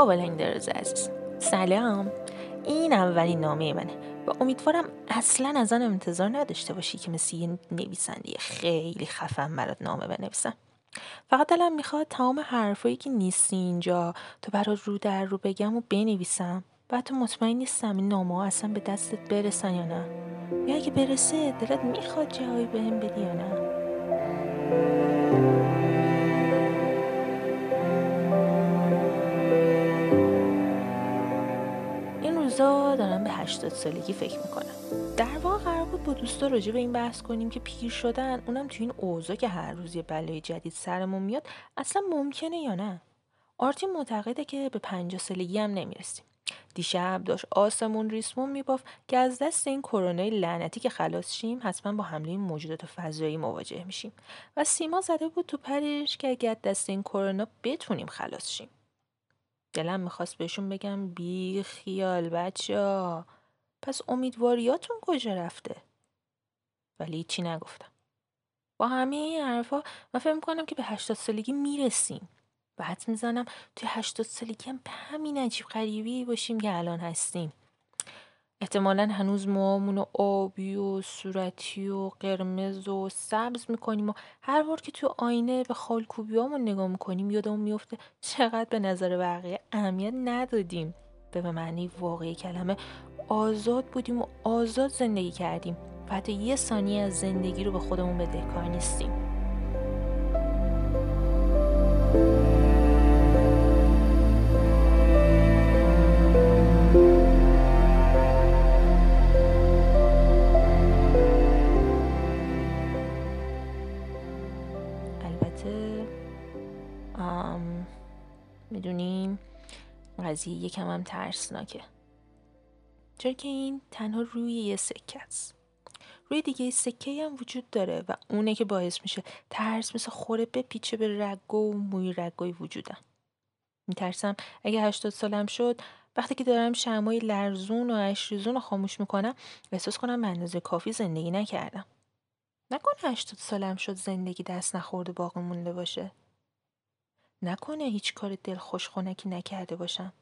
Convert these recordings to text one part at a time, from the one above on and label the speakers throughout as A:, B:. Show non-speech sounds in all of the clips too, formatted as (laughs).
A: بابا لنگدرز عزیز. سلام. این اولین نامه منه. و امیدوارم اصلا از آن انتظار نداشته باشی که مثل یه نویسنده خیلی خفن برات نامه بنویسم. فقط دلم می‌خواد تمام حرفایی که نیستی اینجا تو برات رو در رو بگم و بنویسم. و تو مطمئن نیستم این نامه ها اصلا به دستت برسن یا نه. یا اگه برسه دلت می‌خواد جوابی بهم بدی یا نه. 80 سالگی فکر می‌کنم. در واقع قرار بود با دوستا راجع به این بحث کنیم که پیر شدن اونم تو این اوضاع که هر روز یه بلای جدید سرمون میاد اصلا ممکنه یا نه؟ آرتین معتقده که به 50 سالگی هم نمی‌رسیم. دیشب داشت آسمون ریسمون میبافت که از دست این کرونای لعنتی که خلاص شیم حتما با حمله این موجودات فضایی مواجه میشیم. و سیما زده بود تو پرش که اگر دست این کرونا بتونیم خلاص شیم. دلم می‌خواست بهشون بگم بی خیال بچه پس امیدواریاتون کجا رفته؟ ولی چی نگفتم. با همه این حرفا من فکر می‌کنم که به هشتاد سالگی می‌رسیم. و حد می‌زنم توی هشتاد سالگی هم به همین عجیب غریبی باشیم که الان هستیم. احتمالا هنوز موامون و آبی و صورتی و قرمز و سبز می‌کنیم و هر بار که تو آینه به خالکوبیامون نگاه می‌کنیم یادمون میفته چقدر به نظر بقیه اهمیت ندادیم. به معنی واقعی کلمه آزاد بودیم و آزاد زندگی کردیم. و حتی یه ثانیه از زندگی رو به خودمون بدهکار نیستیم. می‌دونیم قضیه یکم هم ترسناکه. چرا که این تنها روی یه سکه است. روی دیگه سکه هم وجود داره و اونه که باعث میشه ترس مثل خوره بپیچه به رگو و موی رگوی وجودم. میترسم اگه هشتاد سالم شد وقتی که دارم شمای لرزون و اشریزون رو خاموش می‌کنم احساس کنم به اندازه کافی زندگی نکردم. نکنه هشتاد سالم شد زندگی دست نخورده باقی مونده باشه. نکنه هیچ کار دل خوشخونکی نکرده باشم.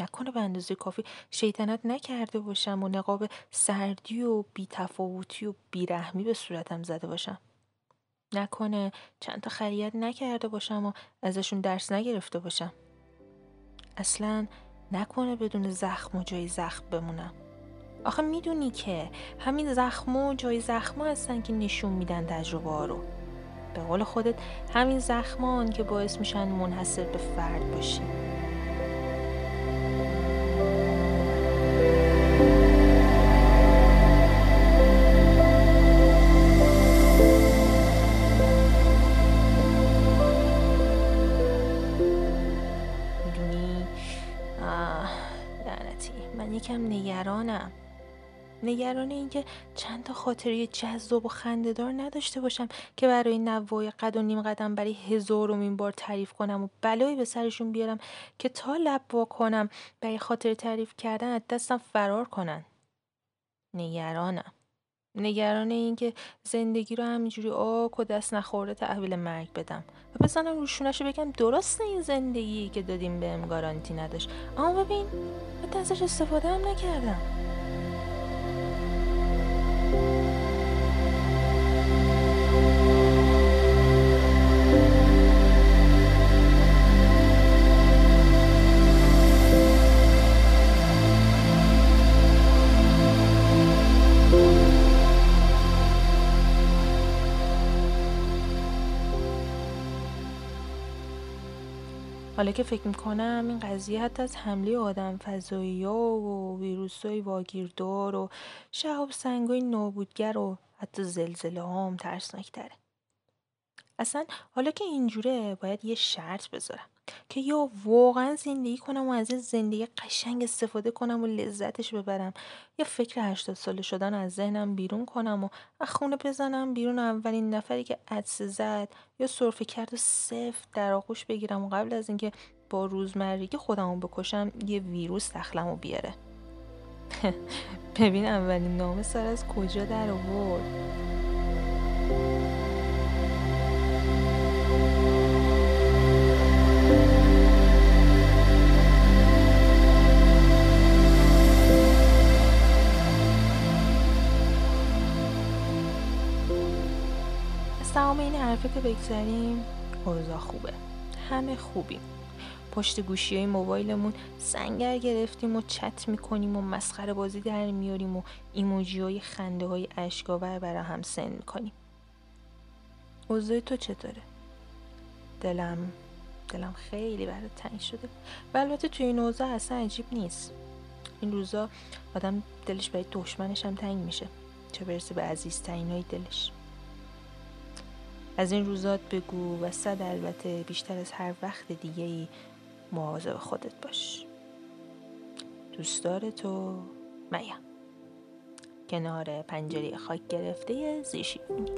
A: نکنه به اندازه کافی شیطنت نکرده باشم و نقاب سردی و بیتفاوتی و بیرحمی به صورتم زده باشم. نکنه چند تا خریت نکرده باشم و ازشون درس نگرفته باشم. اصلا نکنه بدون زخم و جای زخم بمونم. آخه می‌دونی که همین زخم و جای زخم هستن که نشون میدن تجربه ها رو. به قول خودت همین زخمان که باعث میشن منحصر به فرد باشی یکم نگرانم. نگران اینکه چند تا خاطره جذاب و خندهدار نداشته باشم که برای نوای قد و نیم قدم برای هزارمین بار تعریف کنم و بلایی به سرشون بیارم که تا لب وا کنم برای خاطر تعریف کردن از دستم فرار کنن. نگرانم. نگران اینکه زندگی رو همینجوری آک و دست نخورده تحویل مرگ بدم. و بزنم روشونش رو بگم درست این زندگی که دادیم بهم گارانتی نداشت. اما ببین حتی ازش استفاده هم نکردم. حالا که فکر می‌کنم این قضیه حتی از حمله آدم فضایی ها و ویروس های واگیردار و شهاب سنگ های نابودگر و حتی زلزله هم ترسناک. اصلا حالا که اینجوره باید یه شرط بذارم که یا واقعا زندگی کنم و از این زندگی قشنگ استفاده کنم و لذتش ببرم. یا فکر هشتاد ساله شدن از ذهنم بیرون کنم و از خونه بزنم بیرون اولین نفری که عدسه زد یا صرفه کرد و سفت در آغوش بگیرم و قبل از اینکه با روزمرگی خودمو بکشم یه ویروس دخلمو بیاره. (laughs) ببین اولین نامه سر از کجا در آورد. حرفت بگذاریم. اوضاع خوبه. همه خوبیم. پشت گوشی های موبایلمون سنگر گرفتیم و چت می‌کنیم و مسخره بازی در میاریم و ایموجی های خنده های اشکاور برا هم سن می‌کنیم. اوضاع تو چطوره؟ دلم دلم خیلی برات تنگ شده. و البته توی این اوضاع اصلا عجیب نیست. این روزا آدم دلش برای دشمنش هم تنگ میشه. چه برسه به عزیزترین های دلش. از این روزات بگو و صد البته بیشتر از هر وقت دیگه ای مواظب خودت باش. دوستدار تو میا. کنار پنجره خاک گرفته زیشیونی